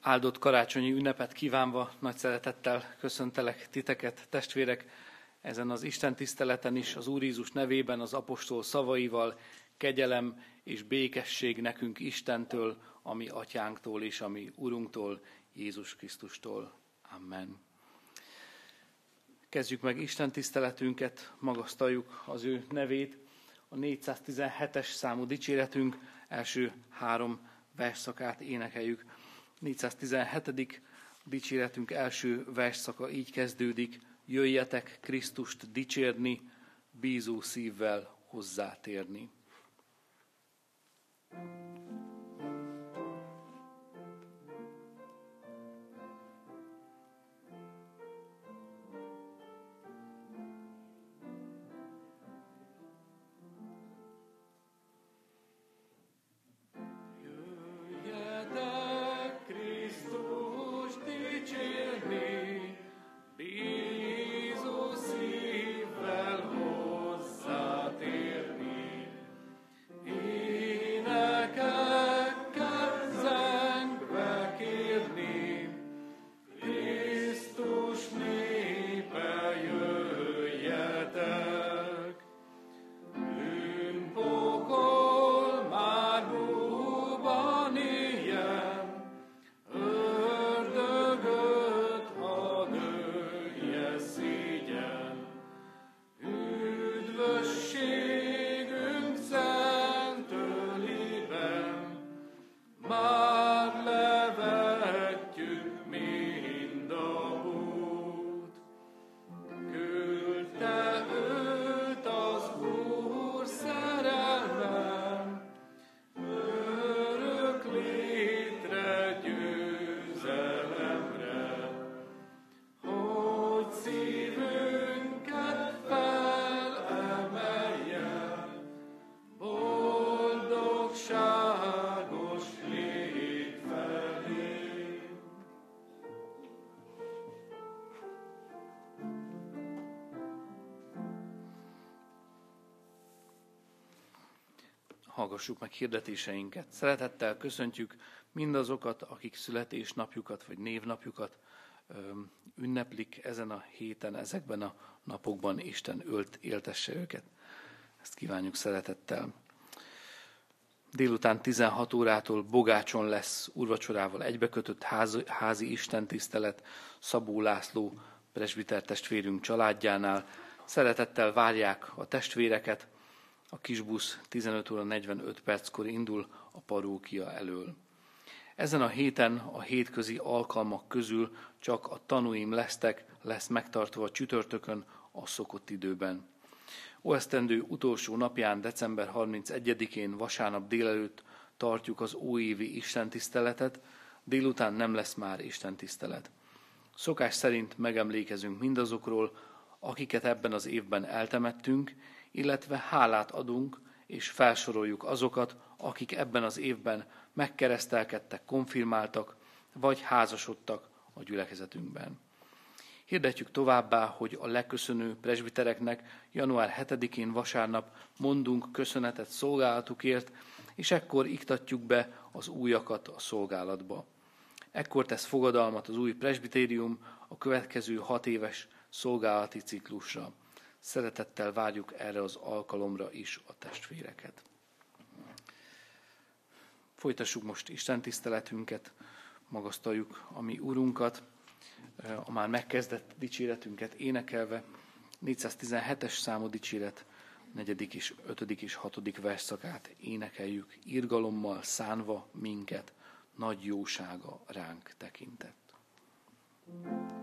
Áldott karácsonyi ünnepet kívánva, nagy szeretettel köszöntelek titeket, testvérek, ezen az Isten tiszteleten is az Úr Jézus nevében, az apostol szavaival, kegyelem és békesség nekünk Istentől, ami atyánktól és ami Urunktól, Jézus Krisztustól. Amen. Kezdjük meg Isten tiszteletünket, magasztaljuk az ő nevét. A 417-es számú dicséretünk első három versszakát énekeljük. 417. dicséretünk első versszaka így kezdődik. Jöjjetek Krisztust dicsérni, bízó szívvel hozzátérni. thank you hallgassuk meg hirdetéseinket. Szeretettel köszöntjük mindazokat, akik születésnapjukat vagy névnapjukat ünneplik ezen a héten, ezekben a napokban Isten ölt, éltesse őket. Ezt kívánjuk szeretettel. Délután 16 órától Bogácson lesz urvacsorával egybekötött házi, házi istentisztelet Szabó László presbiter testvérünk családjánál. Szeretettel várják a testvéreket, a kis busz 15 óra 45 perckor indul a parókia elől. Ezen a héten a hétközi alkalmak közül csak a tanúim lesztek, lesz megtartva a csütörtökön a szokott időben. Óesztendő utolsó napján, december 31-én vasárnap délelőtt tartjuk az óévi istentiszteletet, délután nem lesz már istentisztelet. Szokás szerint megemlékezünk mindazokról, akiket ebben az évben eltemettünk, illetve hálát adunk és felsoroljuk azokat, akik ebben az évben megkeresztelkedtek, konfirmáltak, vagy házasodtak a gyülekezetünkben. Hirdetjük továbbá, hogy a leköszönő presbitereknek január 7-én vasárnap mondunk köszönetet szolgálatukért, és ekkor iktatjuk be az újakat a szolgálatba. Ekkor tesz fogadalmat az új presbitérium a következő hat éves szolgálati ciklusra. Szeretettel várjuk erre az alkalomra is a testvéreket. Folytassuk most Isten tiszteletünket, magasztaljuk a mi Urunkat, a már megkezdett dicséretünket énekelve, 417-es számú dicséret, negyedik és ötödik és hatodik verszakát énekeljük, irgalommal szánva minket, nagy jósága ránk tekintett. thank you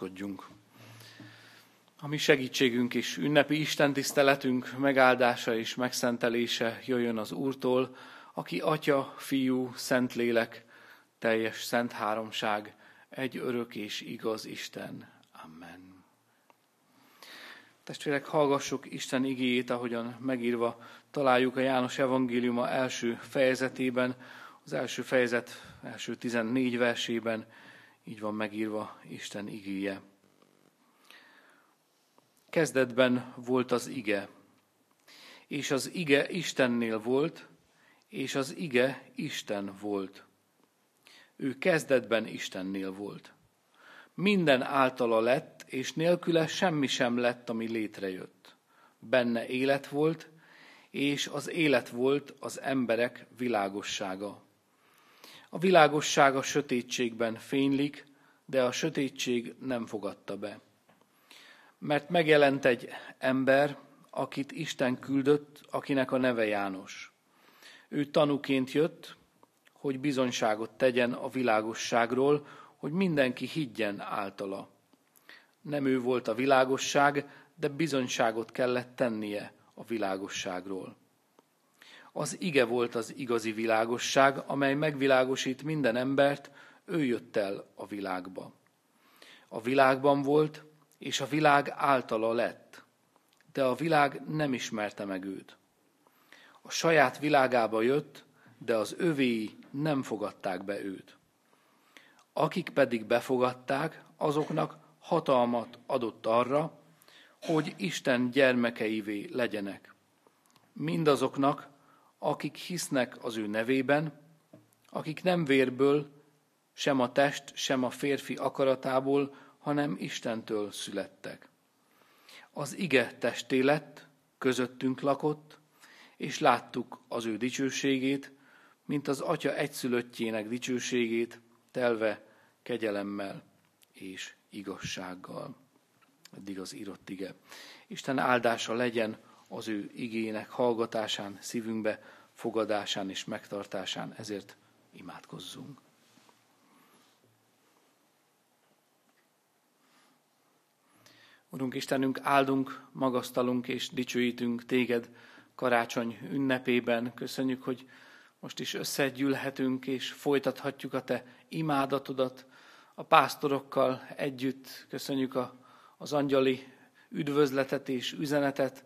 Imádkozunk. A mi segítségünk és ünnepi Isten tiszteletünk megáldása és megszentelése jöjjön az Úrtól, aki Atya, Fiú, Szentlélek, teljes szent háromság, egy örök és igaz Isten. Amen. Testvérek, hallgassuk Isten igéjét, ahogyan megírva találjuk a János evangéliuma első fejezetében, az első fejezet első 14 versében, így van megírva Isten igéje. Kezdetben volt az ige, és az ige Istennél volt, és az ige Isten volt. Ő kezdetben Istennél volt. Minden általa lett, és nélküle semmi sem lett, ami létrejött. Benne élet volt, és az élet volt az emberek világossága. A világosság a sötétségben fénylik, de a sötétség nem fogadta be. Mert megjelent egy ember, akit Isten küldött, akinek a neve János. Ő tanúként jött, hogy bizonyságot tegyen a világosságról, hogy mindenki higgyen általa. Nem ő volt a világosság, de bizonyságot kellett tennie a világosságról. Az ige volt az igazi világosság, amely megvilágosít minden embert, ő jött el a világba. A világban volt, és a világ általa lett, de a világ nem ismerte meg őt. A saját világába jött, de az övéi nem fogadták be őt. Akik pedig befogadták, azoknak hatalmat adott arra, hogy Isten gyermekeivé legyenek. Mindazoknak, akik hisznek az ő nevében, akik nem vérből, sem a test, sem a férfi akaratából, hanem Istentől születtek. Az ige testé lett, közöttünk lakott, és láttuk az ő dicsőségét, mint az atya egyszülöttjének dicsőségét, telve kegyelemmel és igazsággal. Eddig az írott ige. Isten áldása legyen az ő igének hallgatásán, szívünkbe fogadásán és megtartásán, ezért imádkozzunk. Urunk Istenünk, áldunk, magasztalunk és dicsőítünk téged karácsony ünnepében. Köszönjük, hogy most is összegyűlhetünk és folytathatjuk a te imádatodat a pásztorokkal együtt. Köszönjük a, az angyali üdvözletet és üzenetet,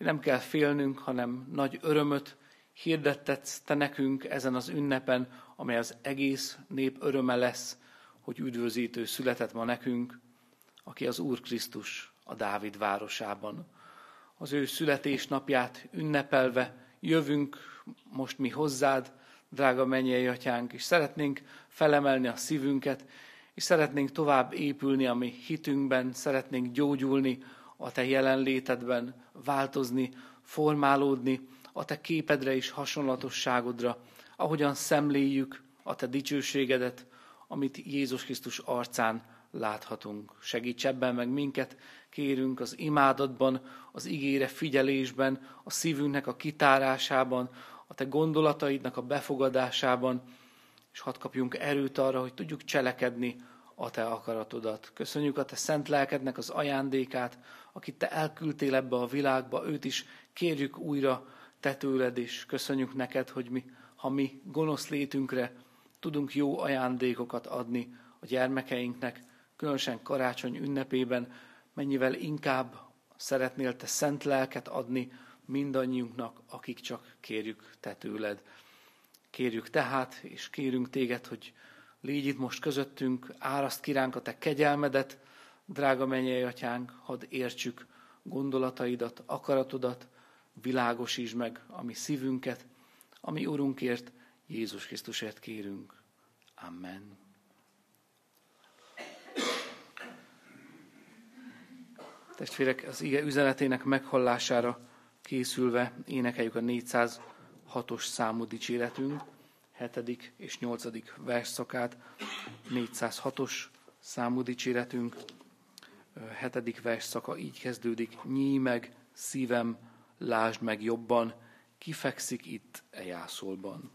nem kell félnünk, hanem nagy örömöt hirdettetsz te nekünk ezen az ünnepen, amely az egész nép öröme lesz, hogy üdvözítő született ma nekünk, aki az Úr Krisztus a Dávid városában. Az ő születésnapját ünnepelve jövünk most mi hozzád, drága mennyei atyánk, és szeretnénk felemelni a szívünket, és szeretnénk tovább épülni a mi hitünkben, szeretnénk gyógyulni a te jelenlétedben, változni, formálódni a te képedre és hasonlatosságodra, ahogyan szemléljük a te dicsőségedet, amit Jézus Krisztus arcán láthatunk. Segíts ebben meg minket, kérünk az imádatban, az igére figyelésben, a szívünknek a kitárásában, a te gondolataidnak a befogadásában, és hadd kapjunk erőt arra, hogy tudjuk cselekedni a te akaratodat. Köszönjük a te szent lelkednek az ajándékát, akit te elküldtél ebbe a világba, őt is kérjük újra te tőled, és köszönjük neked, hogy mi, ha mi gonosz létünkre tudunk jó ajándékokat adni a gyermekeinknek, különösen karácsony ünnepében, mennyivel inkább szeretnél te szent lelket adni mindannyiunknak, akik csak kérjük te tőled. Kérjük tehát, és kérünk téged, hogy légy itt most közöttünk, áraszt kiránk a te kegyelmedet, drága mennyei atyánk, hadd értsük gondolataidat, akaratodat, világosítsd meg a mi szívünket, ami Urunkért, Jézus Krisztusért kérünk. Amen. Testvérek, az ige üzenetének meghallására készülve énekeljük a 406-os számú dicséretünk, 7. és 8. versszakát, 406-os számú dicséretünk, 7. versszaka így kezdődik, nyí meg szívem, lásd meg jobban, kifekszik itt e jászolban.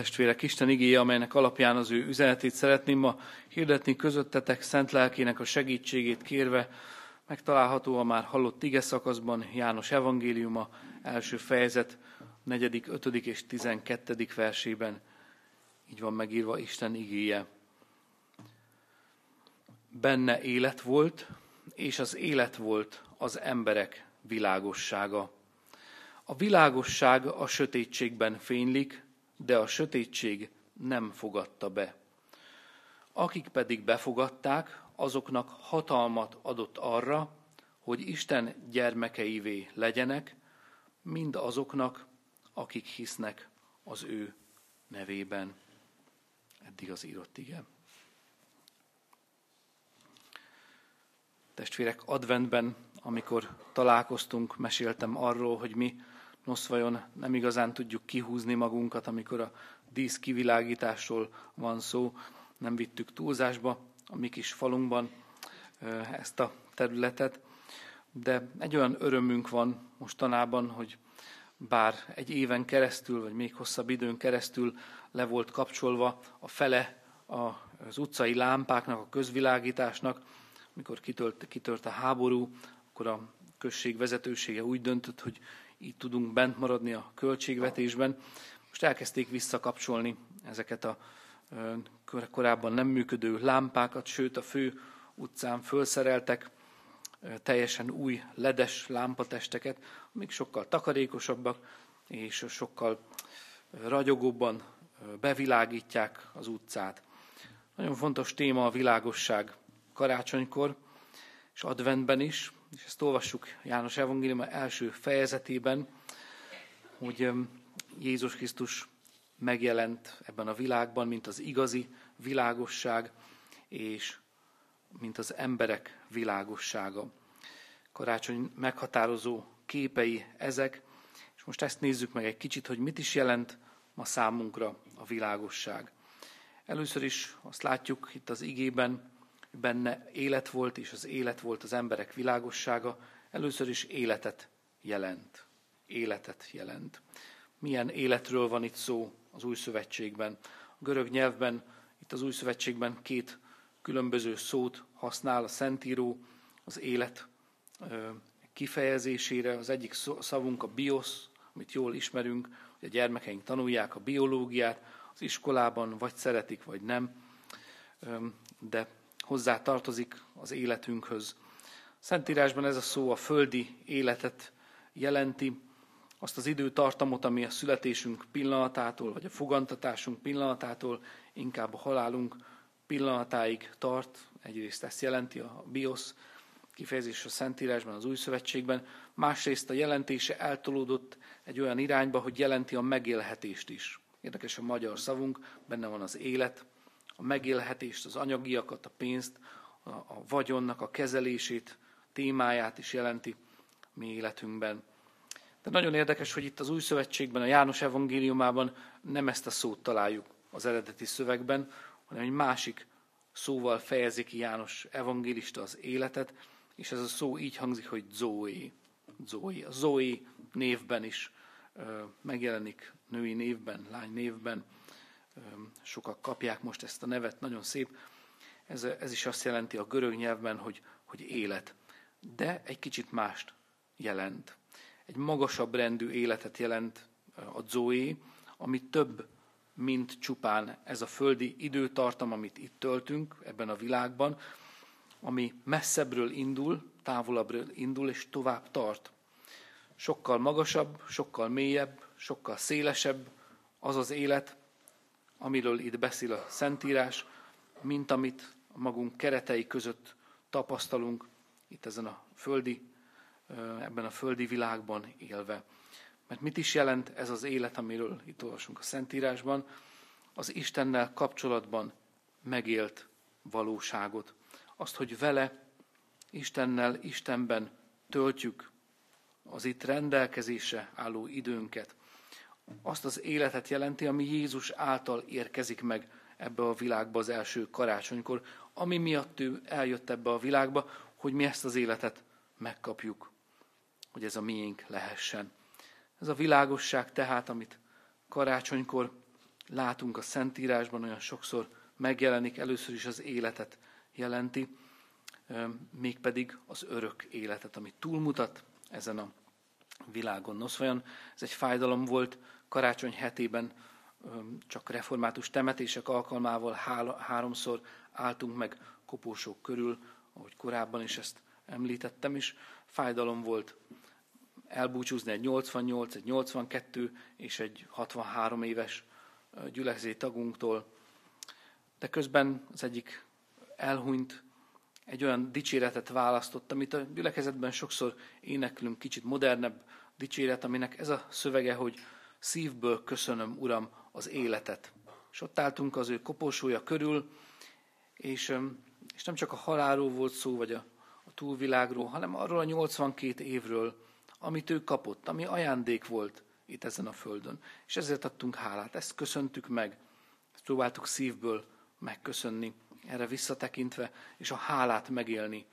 Testvérek, Isten igéje, amelynek alapján az ő üzenetét szeretném ma hirdetni közöttetek, szent lelkének a segítségét kérve, megtalálható a már hallott ige szakaszban János evangéliuma, első fejezet, negyedik, ötödik és tizenkettedik versében. Így van megírva Isten igéje. Benne élet volt, és az élet volt az emberek világossága. A világosság a sötétségben fénylik, de a sötétség nem fogadta be. Akik pedig befogadták, azoknak hatalmat adott arra, hogy Isten gyermekeivé legyenek, mind azoknak, akik hisznek az ő nevében. Eddig az írott igen. Testvérek, adventben, amikor találkoztunk, meséltem arról, hogy mi Nos, vajon nem igazán tudjuk kihúzni magunkat, amikor a dísz kivilágításról van szó, nem vittük túlzásba a mi kis falunkban ezt a területet, de egy olyan örömünk van mostanában, hogy bár egy éven keresztül, vagy még hosszabb időn keresztül le volt kapcsolva a fele az utcai lámpáknak, a közvilágításnak, amikor kitört, kitört a háború, akkor a község vezetősége úgy döntött, hogy így tudunk bent maradni a költségvetésben. Most elkezdték visszakapcsolni ezeket a korábban nem működő lámpákat, sőt a fő utcán fölszereltek teljesen új ledes lámpatesteket, amik sokkal takarékosabbak és sokkal ragyogóbban bevilágítják az utcát. Nagyon fontos téma a világosság karácsonykor, és adventben is, és ezt olvassuk János Evangélium első fejezetében, hogy Jézus Krisztus megjelent ebben a világban, mint az igazi világosság, és mint az emberek világossága. Karácsony meghatározó képei ezek, és most ezt nézzük meg egy kicsit, hogy mit is jelent ma számunkra a világosság. Először is azt látjuk itt az igében, benne élet volt, és az élet volt az emberek világossága, először is életet jelent. Életet jelent. Milyen életről van itt szó az új szövetségben? A görög nyelvben, itt az új szövetségben két különböző szót használ a Szentíró az élet kifejezésére. Az egyik szavunk a bios, amit jól ismerünk, hogy a gyermekeink tanulják a biológiát, az iskolában vagy szeretik, vagy nem, de hozzá tartozik az életünkhöz. Szentírásban ez a szó a földi életet jelenti, azt az időtartamot, ami a születésünk pillanatától, vagy a fogantatásunk pillanatától, inkább a halálunk pillanatáig tart. Egyrészt ezt jelenti a bios kifejezés a Szentírásban, az Új Szövetségben, másrészt a jelentése eltolódott egy olyan irányba, hogy jelenti a megélhetést is. Érdekes a magyar szavunk, benne van az élet, a megélhetést, az anyagiakat, a pénzt, a, a vagyonnak a kezelését, témáját is jelenti mi életünkben. De nagyon érdekes, hogy itt az Új Szövetségben, a János evangéliumában nem ezt a szót találjuk az eredeti szövegben, hanem egy másik szóval fejezi ki János evangélista az életet, és ez a szó így hangzik, hogy Zoe. Zoe. A Zoe névben is megjelenik, női névben, lány névben sokak kapják most ezt a nevet, nagyon szép. Ez, ez is azt jelenti a görög nyelvben, hogy, hogy élet. De egy kicsit mást jelent. Egy magasabb rendű életet jelent a Zoe, ami több, mint csupán ez a földi időtartam, amit itt töltünk ebben a világban, ami messzebbről indul, távolabbról indul, és tovább tart. Sokkal magasabb, sokkal mélyebb, sokkal szélesebb az az élet, amiről itt beszél a Szentírás, mint amit magunk keretei között tapasztalunk itt ezen a földi, ebben a földi világban élve. Mert mit is jelent ez az élet, amiről itt olvasunk a Szentírásban? Az Istennel kapcsolatban megélt valóságot. Azt, hogy vele, Istennel, Istenben töltjük az itt rendelkezésre álló időnket azt az életet jelenti, ami Jézus által érkezik meg ebbe a világba az első karácsonykor, ami miatt ő eljött ebbe a világba, hogy mi ezt az életet megkapjuk, hogy ez a miénk lehessen. Ez a világosság tehát, amit karácsonykor látunk a Szentírásban, olyan sokszor megjelenik, először is az életet jelenti, mégpedig az örök életet, ami túlmutat ezen a világon. Nos, vajon ez egy fájdalom volt karácsony hetében, csak református temetések alkalmával háromszor álltunk meg kopósok körül, ahogy korábban is ezt említettem is. Fájdalom volt elbúcsúzni egy 88, egy 82 és egy 63 éves gyülekezeti tagunktól, de közben az egyik elhunyt, egy olyan dicséretet választott, amit a gyülekezetben sokszor éneklünk, kicsit modernebb dicséret, aminek ez a szövege, hogy szívből köszönöm, Uram, az életet. És ott álltunk az ő koporsója körül, és, és nem csak a halálról volt szó, vagy a, a túlvilágról, hanem arról a 82 évről, amit ő kapott, ami ajándék volt itt ezen a földön. És ezért adtunk hálát, ezt köszöntük meg, ezt próbáltuk szívből megköszönni, erre visszatekintve, és a hálát megélni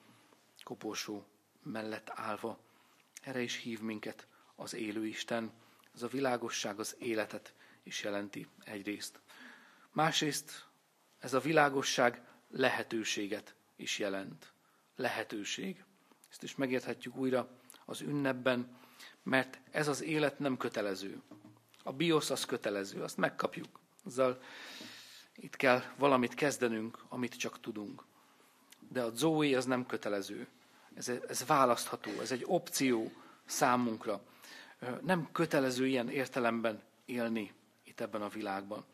koporsó mellett állva. Erre is hív minket az élő Isten. Ez a világosság az életet is jelenti egyrészt. Másrészt ez a világosság lehetőséget is jelent. Lehetőség. Ezt is megérthetjük újra az ünnepben, mert ez az élet nem kötelező. A biosz az kötelező, azt megkapjuk. Azzal itt kell valamit kezdenünk, amit csak tudunk. De a Zoe az nem kötelező. Ez, ez választható, ez egy opció számunkra. Nem kötelező ilyen értelemben élni itt ebben a világban.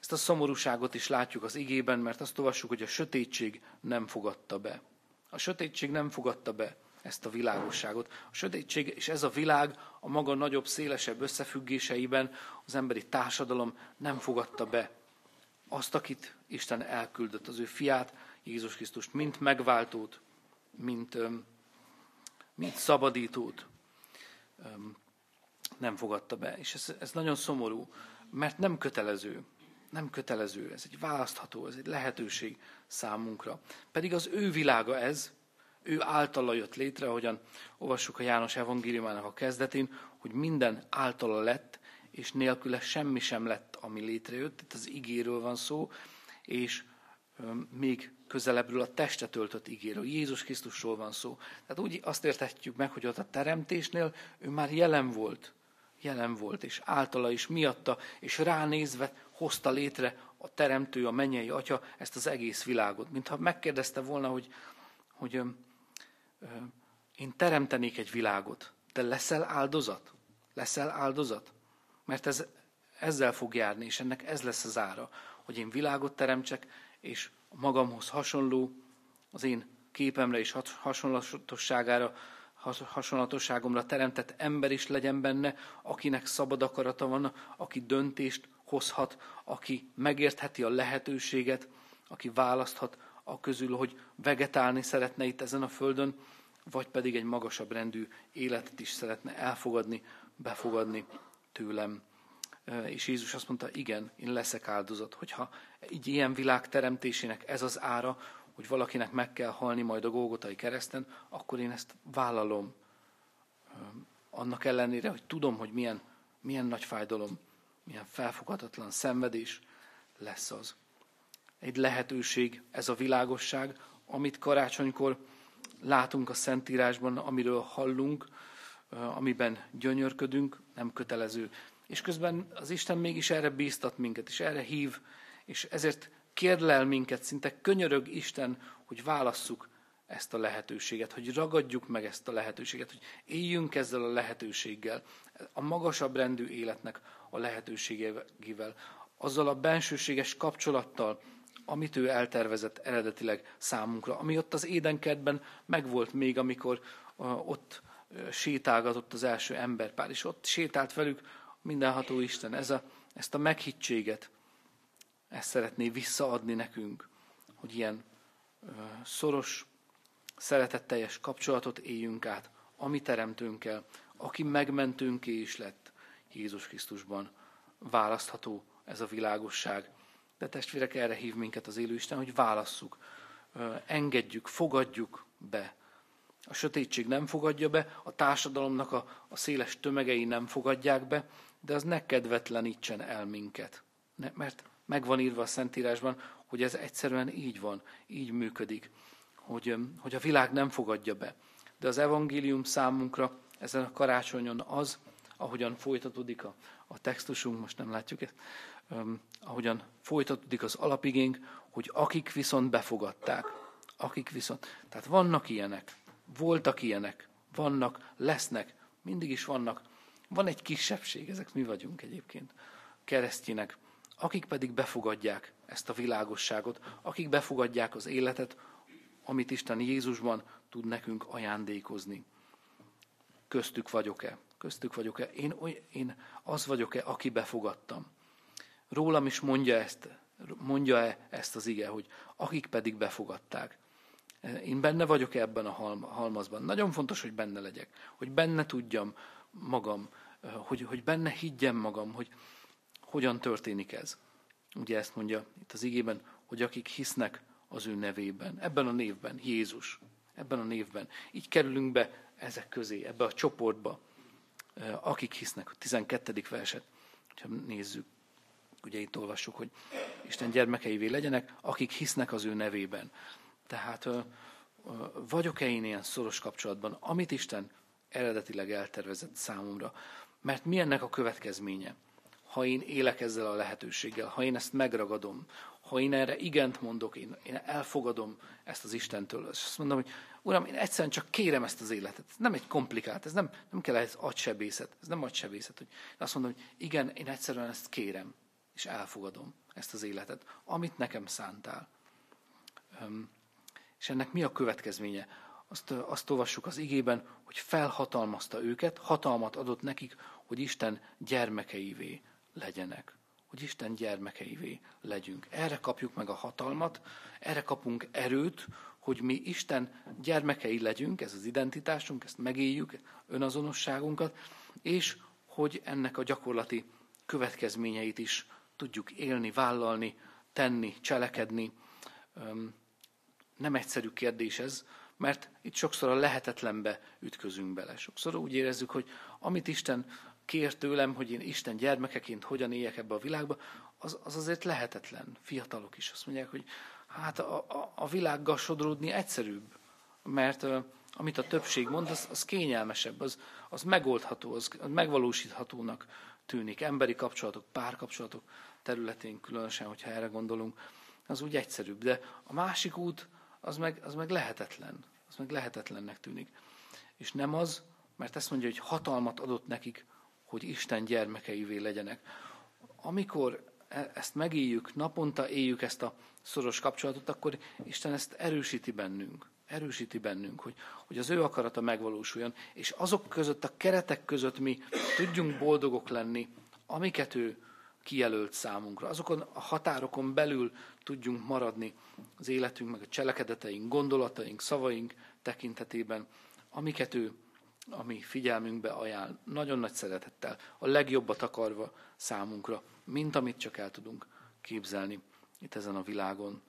Ezt a szomorúságot is látjuk az igében, mert azt olvassuk, hogy a sötétség nem fogadta be. A sötétség nem fogadta be ezt a világosságot. A sötétség és ez a világ a maga nagyobb, szélesebb összefüggéseiben az emberi társadalom nem fogadta be azt, akit Isten elküldött, az ő fiát, Jézus Krisztust, mint megváltót, mint, mint szabadítót nem fogadta be. És ez, ez nagyon szomorú, mert nem kötelező. Nem kötelező, ez egy választható, ez egy lehetőség számunkra. Pedig az ő világa ez, ő általa jött létre, ahogyan olvassuk a János evangéliumának a kezdetén, hogy minden általa lett, és nélküle semmi sem lett, ami létrejött. Itt az igéről van szó, és még közelebbről a testet öltött ígéről. Jézus Krisztusról van szó. Tehát úgy azt értetjük meg, hogy ott a teremtésnél ő már jelen volt. Jelen volt, és általa is miatta, és ránézve hozta létre a teremtő, a mennyei atya ezt az egész világot. Mintha megkérdezte volna, hogy, hogy ö, ö, én teremtenék egy világot, de leszel áldozat? Leszel áldozat? Mert ez ezzel fog járni, és ennek ez lesz az ára, hogy én világot teremtsek, és a magamhoz hasonló, az én képemre és hasonlatosságára, hasonlatosságomra teremtett ember is legyen benne, akinek szabad akarata van, aki döntést hozhat, aki megértheti a lehetőséget, aki választhat a közül, hogy vegetálni szeretne itt ezen a földön, vagy pedig egy magasabb rendű életet is szeretne elfogadni, befogadni tőlem. És Jézus azt mondta, igen, én leszek áldozat. Hogyha így ilyen világ teremtésének ez az ára, hogy valakinek meg kell halni majd a Gógotai kereszten, akkor én ezt vállalom. Annak ellenére, hogy tudom, hogy milyen, milyen nagy fájdalom, milyen felfoghatatlan szenvedés lesz az. Egy lehetőség, ez a világosság, amit karácsonykor látunk a Szentírásban, amiről hallunk, amiben gyönyörködünk, nem kötelező és közben az Isten mégis erre bíztat minket, és erre hív, és ezért kérdlel minket, szinte könyörög Isten, hogy válasszuk ezt a lehetőséget, hogy ragadjuk meg ezt a lehetőséget, hogy éljünk ezzel a lehetőséggel, a magasabb rendű életnek a lehetőségével, azzal a bensőséges kapcsolattal, amit ő eltervezett eredetileg számunkra, ami ott az édenkertben megvolt még, amikor ott sétálgatott az első emberpár, és ott sétált velük mindenható Isten, ez a, ezt a meghittséget, ezt szeretné visszaadni nekünk, hogy ilyen ö, szoros, szeretetteljes kapcsolatot éljünk át, ami teremtőnkkel, aki megmentőnké is lett Jézus Krisztusban. Választható ez a világosság. De testvérek, erre hív minket az élő Isten, hogy válasszuk, ö, engedjük, fogadjuk be. A sötétség nem fogadja be, a társadalomnak a, a széles tömegei nem fogadják be, de az ne kedvetlenítsen el minket. mert meg van írva a Szentírásban, hogy ez egyszerűen így van, így működik, hogy, hogy a világ nem fogadja be. De az evangélium számunkra ezen a karácsonyon az, ahogyan folytatódik a, a textusunk, most nem látjuk ezt, um, ahogyan folytatódik az alapigénk, hogy akik viszont befogadták, akik viszont, tehát vannak ilyenek, voltak ilyenek, vannak, lesznek, mindig is vannak. Van egy kisebbség, ezek mi vagyunk egyébként, keresztjének, akik pedig befogadják ezt a világosságot, akik befogadják az életet, amit Isten Jézusban tud nekünk ajándékozni. Köztük vagyok-e? Köztük vagyok-e? Én, én az vagyok-e, aki befogadtam? Rólam is mondja ezt, mondja-e ezt az ige, hogy akik pedig befogadták. Én benne vagyok ebben a halmazban. Nagyon fontos, hogy benne legyek, hogy benne tudjam magam, hogy, hogy benne higgyem magam, hogy hogyan történik ez. Ugye ezt mondja itt az igében, hogy akik hisznek az ő nevében, ebben a névben, Jézus, ebben a névben. Így kerülünk be ezek közé, ebbe a csoportba, akik hisznek, a 12. verset, ha nézzük, ugye itt olvassuk, hogy Isten gyermekeivé legyenek, akik hisznek az ő nevében. Tehát vagyok-e én ilyen szoros kapcsolatban, amit Isten eredetileg eltervezett számomra? Mert mi ennek a következménye? Ha én élek ezzel a lehetőséggel, ha én ezt megragadom, ha én erre igent mondok, én, én elfogadom ezt az Istentől, és azt mondom, hogy Uram, én egyszerűen csak kérem ezt az életet. Ez nem egy komplikált, ez nem, nem kell ez agysebészet, ez nem agysebészet, hogy azt mondom, hogy igen, én egyszerűen ezt kérem, és elfogadom ezt az életet, amit nekem szántál. És ennek mi a következménye? Azt, azt olvassuk az igében, hogy felhatalmazta őket, hatalmat adott nekik, hogy Isten gyermekeivé legyenek. Hogy Isten gyermekeivé legyünk. Erre kapjuk meg a hatalmat, erre kapunk erőt, hogy mi Isten gyermekei legyünk, ez az identitásunk, ezt megéljük, önazonosságunkat, és hogy ennek a gyakorlati következményeit is tudjuk élni, vállalni, tenni, cselekedni nem egyszerű kérdés ez, mert itt sokszor a lehetetlenbe ütközünk bele. Sokszor úgy érezzük, hogy amit Isten kér tőlem, hogy én Isten gyermekeként hogyan éljek ebbe a világba, az, az azért lehetetlen. Fiatalok is azt mondják, hogy hát a, a, a világgal sodródni egyszerűbb, mert amit a többség mond, az, az kényelmesebb, az, az megoldható, az, az megvalósíthatónak tűnik. Emberi kapcsolatok, párkapcsolatok területén különösen, hogyha erre gondolunk, az úgy egyszerűbb. De a másik út, az meg, az meg lehetetlen. Az meg lehetetlennek tűnik. És nem az, mert ezt mondja, hogy hatalmat adott nekik, hogy Isten gyermekeivé legyenek. Amikor e, ezt megéljük, naponta éljük ezt a szoros kapcsolatot, akkor Isten ezt erősíti bennünk. Erősíti bennünk, hogy, hogy az ő akarata megvalósuljon, és azok között, a keretek között mi tudjunk boldogok lenni, amiket ő kijelölt számunkra. Azokon a határokon belül tudjunk maradni az életünk, meg a cselekedeteink, gondolataink, szavaink tekintetében, amiket ő a mi figyelmünkbe ajánl, nagyon nagy szeretettel, a legjobbat akarva számunkra, mint amit csak el tudunk képzelni itt ezen a világon.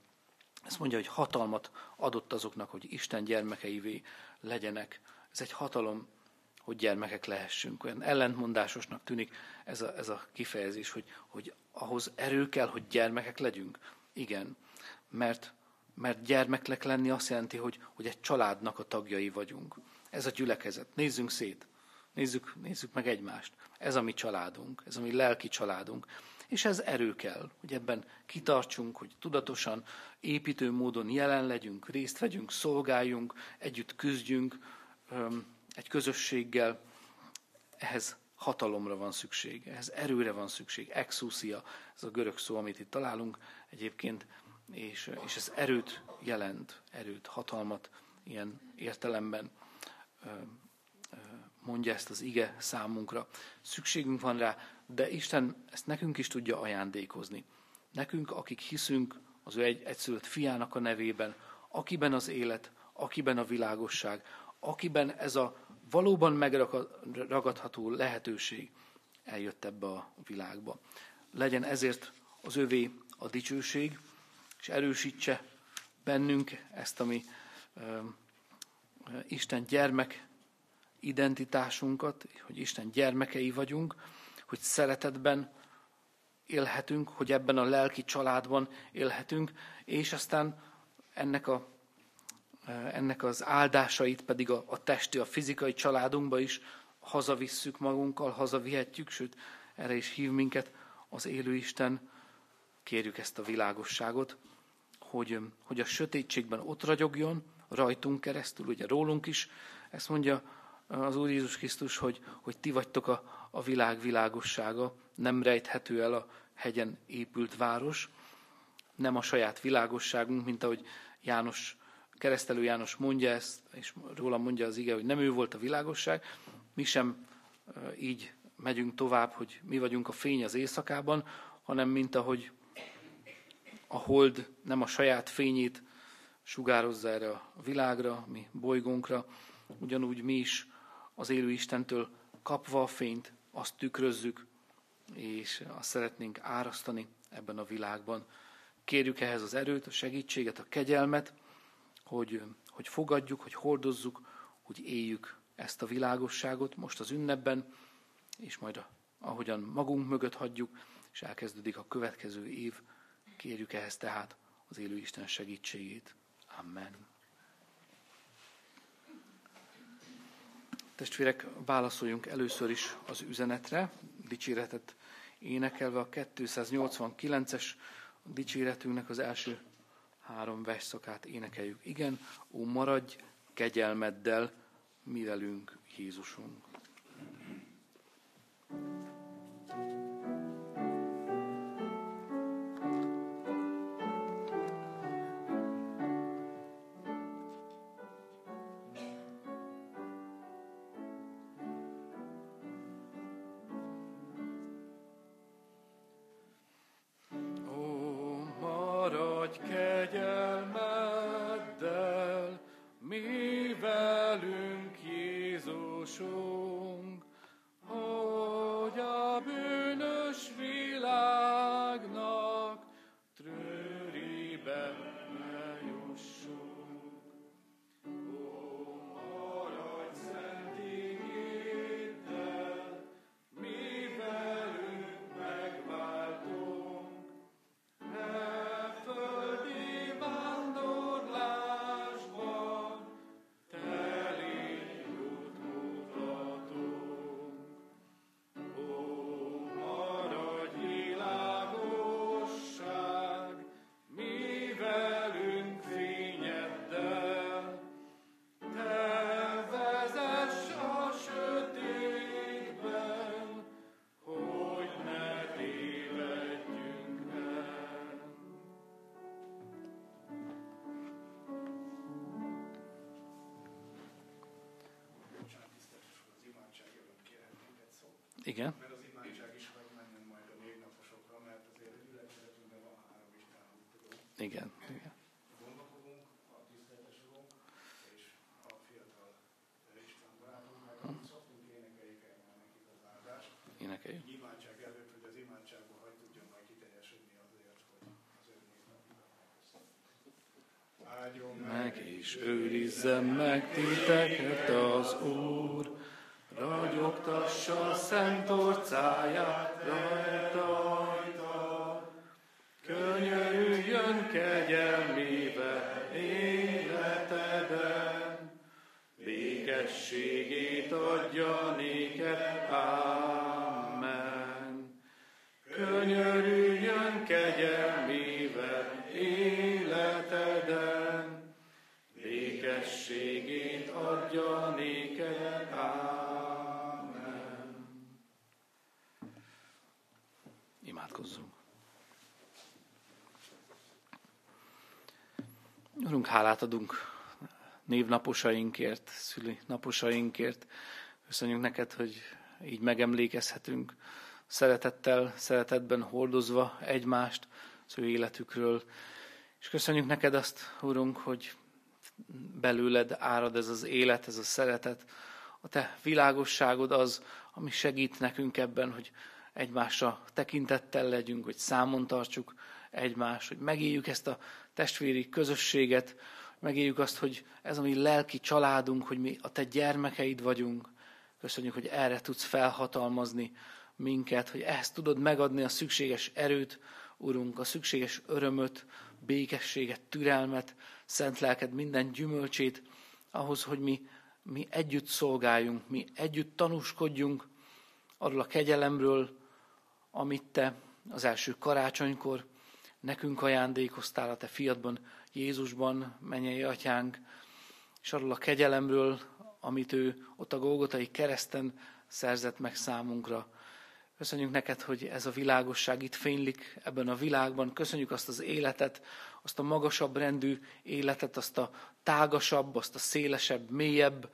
Ezt mondja, hogy hatalmat adott azoknak, hogy Isten gyermekeivé legyenek. Ez egy hatalom, hogy gyermekek lehessünk. Olyan ellentmondásosnak tűnik ez a, ez a kifejezés, hogy, hogy ahhoz erő kell, hogy gyermekek legyünk. Igen, mert, mert gyermeknek lenni azt jelenti, hogy, hogy egy családnak a tagjai vagyunk. Ez a gyülekezet. Nézzünk szét. Nézzük, nézzük meg egymást. Ez a mi családunk, ez a mi lelki családunk. És ez erő kell, hogy ebben kitartsunk, hogy tudatosan, építő módon jelen legyünk, részt vegyünk, szolgáljunk, együtt küzdjünk, egy közösséggel. Ehhez hatalomra van szükség, ehhez erőre van szükség, exúcia, ez a görög szó, amit itt találunk egyébként, és, és ez erőt jelent, erőt, hatalmat ilyen értelemben mondja ezt az ige számunkra. Szükségünk van rá, de Isten ezt nekünk is tudja ajándékozni. Nekünk, akik hiszünk az ő egy, egyszülött fiának a nevében, akiben az élet, akiben a világosság, akiben ez a valóban megragadható lehetőség eljött ebbe a világba. Legyen ezért az övé a dicsőség, és erősítse bennünk ezt, ami Isten gyermek identitásunkat, hogy Isten gyermekei vagyunk, hogy szeretetben élhetünk, hogy ebben a lelki családban élhetünk, és aztán ennek, a, ennek az áldásait pedig a, a testi, a fizikai családunkba is hazavisszük magunkkal, hazavihetjük, sőt, erre is hív minket az élő Isten. Kérjük ezt a világosságot, hogy, hogy a sötétségben ott ragyogjon, rajtunk keresztül, ugye rólunk is. Ezt mondja az Úr Jézus Krisztus, hogy, hogy ti vagytok a, a világ világossága, nem rejthető el a hegyen épült város, nem a saját világosságunk, mint ahogy János, keresztelő János mondja ezt, és róla mondja az ige, hogy nem ő volt a világosság, mi sem így megyünk tovább, hogy mi vagyunk a fény az éjszakában, hanem mint ahogy a hold nem a saját fényét sugározza erre a világra, mi bolygónkra, ugyanúgy mi is az élő Istentől kapva a fényt, azt tükrözzük, és azt szeretnénk árasztani ebben a világban. Kérjük ehhez az erőt, a segítséget, a kegyelmet, hogy, hogy fogadjuk, hogy hordozzuk, hogy éljük ezt a világosságot most az ünnepben, és majd ahogyan magunk mögött hagyjuk, és elkezdődik a következő év, kérjük ehhez tehát az élő Isten segítségét. Amen. Testvérek, válaszoljunk először is az üzenetre, dicséretet énekelve a 289-es dicséretünknek az első három versszakát énekeljük. Igen, ó maradj kegyelmeddel, mi velünk Jézusunk. Igen. Mert az imádság is menni majd a négy naposokra, mert azért a gyülekezetünkben van három Isten, Igen, igen. Meg hm. szoktunk énekeljük. Imádság előtt, hogy az imádságban hagy tudjon majd kiteljesedni azért, hogy az ő névnapja Áldjon meg és őrizzen meg titeket az Úr, ragyogtassa szent orcáját Imádkozzunk. Urunk, hálát adunk névnaposainkért, szüli naposainkért. Köszönjük neked, hogy így megemlékezhetünk, szeretettel, szeretetben hordozva egymást az ő életükről. És köszönjük neked azt, Urunk, hogy belőled árad ez az élet, ez a szeretet. A te világosságod az, ami segít nekünk ebben, hogy egymásra tekintettel legyünk, hogy számon tartsuk egymást, hogy megéljük ezt a testvéri közösséget, megéljük azt, hogy ez a mi lelki családunk, hogy mi a te gyermekeid vagyunk. Köszönjük, hogy erre tudsz felhatalmazni minket, hogy ehhez tudod megadni a szükséges erőt, Urunk, a szükséges örömöt, békességet, türelmet, szent lelked minden gyümölcsét, ahhoz, hogy mi, mi együtt szolgáljunk, mi együtt tanúskodjunk arról a kegyelemről, amit te az első karácsonykor nekünk ajándékoztál a te fiadban, Jézusban, mennyei atyánk, és arról a kegyelemről, amit ő ott a Golgotai kereszten szerzett meg számunkra. Köszönjük neked, hogy ez a világosság itt fénylik ebben a világban. Köszönjük azt az életet, azt a magasabb rendű életet, azt a tágasabb, azt a szélesebb, mélyebb,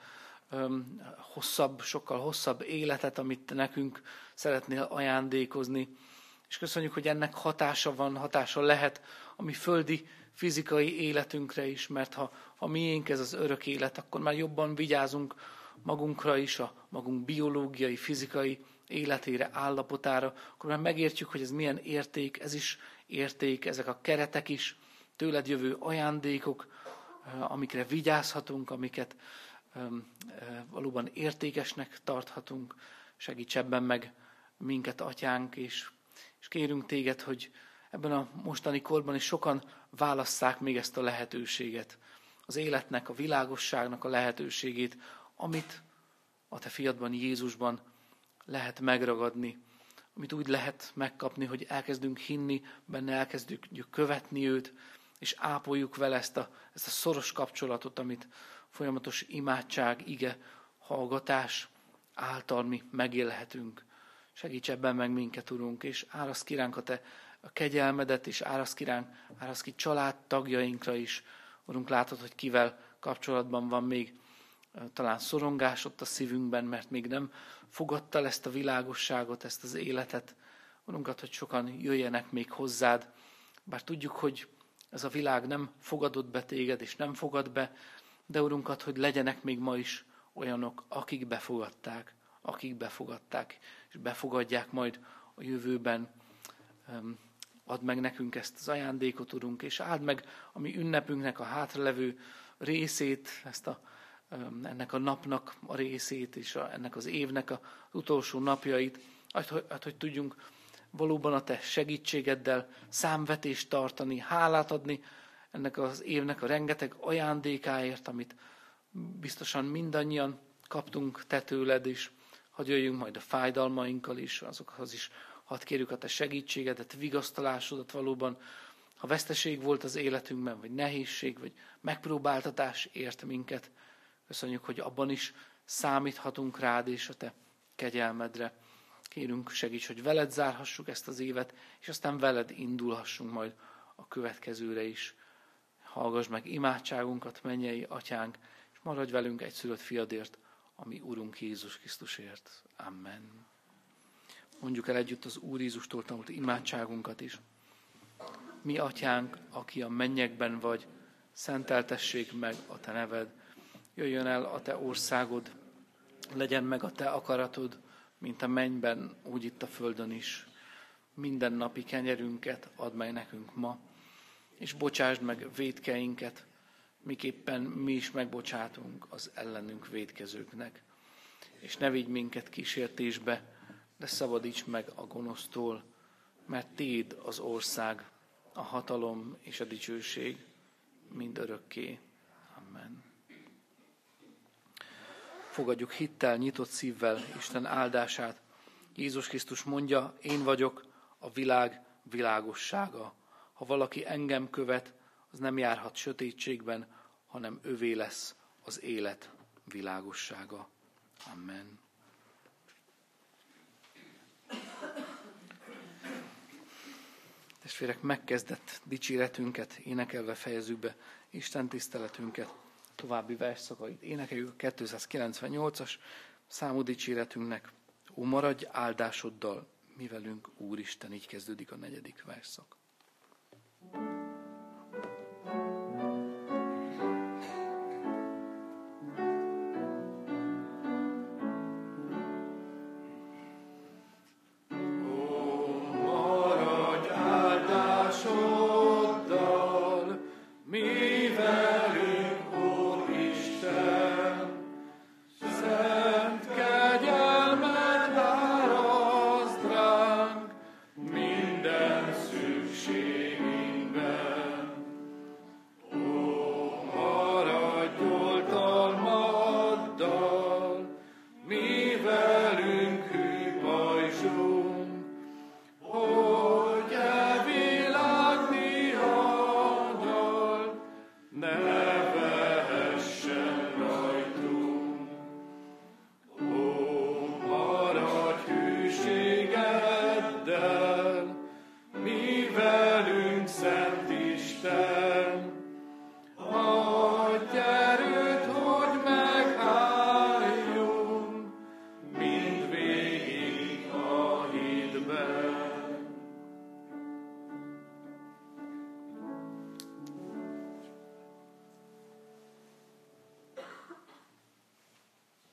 hosszabb, sokkal hosszabb életet, amit nekünk szeretnél ajándékozni. És köszönjük, hogy ennek hatása van, hatása lehet a mi földi, fizikai életünkre is, mert ha, ha miénk ez az örök élet, akkor már jobban vigyázunk magunkra is, a magunk biológiai, fizikai életére, állapotára, akkor már megértjük, hogy ez milyen érték, ez is érték, ezek a keretek is, tőled jövő ajándékok, amikre vigyázhatunk, amiket valóban értékesnek tarthatunk. Segíts ebben meg minket, atyánk, és, és kérünk téged, hogy ebben a mostani korban is sokan válasszák még ezt a lehetőséget, az életnek, a világosságnak a lehetőségét, amit a te fiadban, Jézusban lehet megragadni, amit úgy lehet megkapni, hogy elkezdünk hinni, benne elkezdjük követni őt, és ápoljuk vele ezt a, ezt a szoros kapcsolatot, amit folyamatos imádság, ige, hallgatás által mi megélhetünk. Segíts ebben meg minket, Urunk, és árasz kiránk a Te a kegyelmedet, és árasz kiránk, árasz ki családtagjainkra is. Urunk, látod, hogy kivel kapcsolatban van még talán szorongás ott a szívünkben, mert még nem fogadta ezt a világosságot, ezt az életet. Urunkat, hogy sokan jöjjenek még hozzád, bár tudjuk, hogy ez a világ nem fogadott be téged, és nem fogad be, de Urunkat, hogy legyenek még ma is olyanok, akik befogadták, akik befogadták, és befogadják majd a jövőben. Add meg nekünk ezt az ajándékot, Urunk, és áld meg a mi ünnepünknek a hátralevő részét, ezt a ennek a napnak a részét, és a, ennek az évnek az utolsó napjait, hogy, hogy, hogy tudjunk valóban a Te segítségeddel számvetést tartani, hálát adni ennek az évnek a rengeteg ajándékáért, amit biztosan mindannyian kaptunk Te tőled is, hogy jöjjünk majd a fájdalmainkkal is, azokhoz is hadd kérjük a Te segítségedet, vigasztalásodat valóban, ha veszteség volt az életünkben, vagy nehézség, vagy megpróbáltatás ért minket, Köszönjük, hogy abban is számíthatunk rád és a te kegyelmedre. Kérünk, segíts, hogy veled zárhassuk ezt az évet, és aztán veled indulhassunk majd a következőre is. Hallgass meg imádságunkat, mennyei atyánk, és maradj velünk egy szülött fiadért, ami Urunk Jézus Krisztusért. Amen. Mondjuk el együtt az Úr Jézustól tanult imádságunkat is. Mi atyánk, aki a mennyekben vagy, szenteltessék meg a te neved, jöjjön el a te országod, legyen meg a te akaratod, mint a mennyben, úgy itt a földön is. Minden napi kenyerünket add meg nekünk ma, és bocsásd meg védkeinket, miképpen mi is megbocsátunk az ellenünk védkezőknek. És ne vigy minket kísértésbe, de szabadíts meg a gonosztól, mert Téd az ország, a hatalom és a dicsőség mind örökké. Amen fogadjuk hittel, nyitott szívvel Isten áldását. Jézus Krisztus mondja, én vagyok a világ világossága. Ha valaki engem követ, az nem járhat sötétségben, hanem övé lesz az élet világossága. Amen. Testvérek, megkezdett dicséretünket énekelve fejezzük be Isten tiszteletünket további versszakait énekeljük a 298-as számú dicséretünknek. Ó, maradj áldásoddal, mi velünk, Úristen, így kezdődik a negyedik verszak. Thank you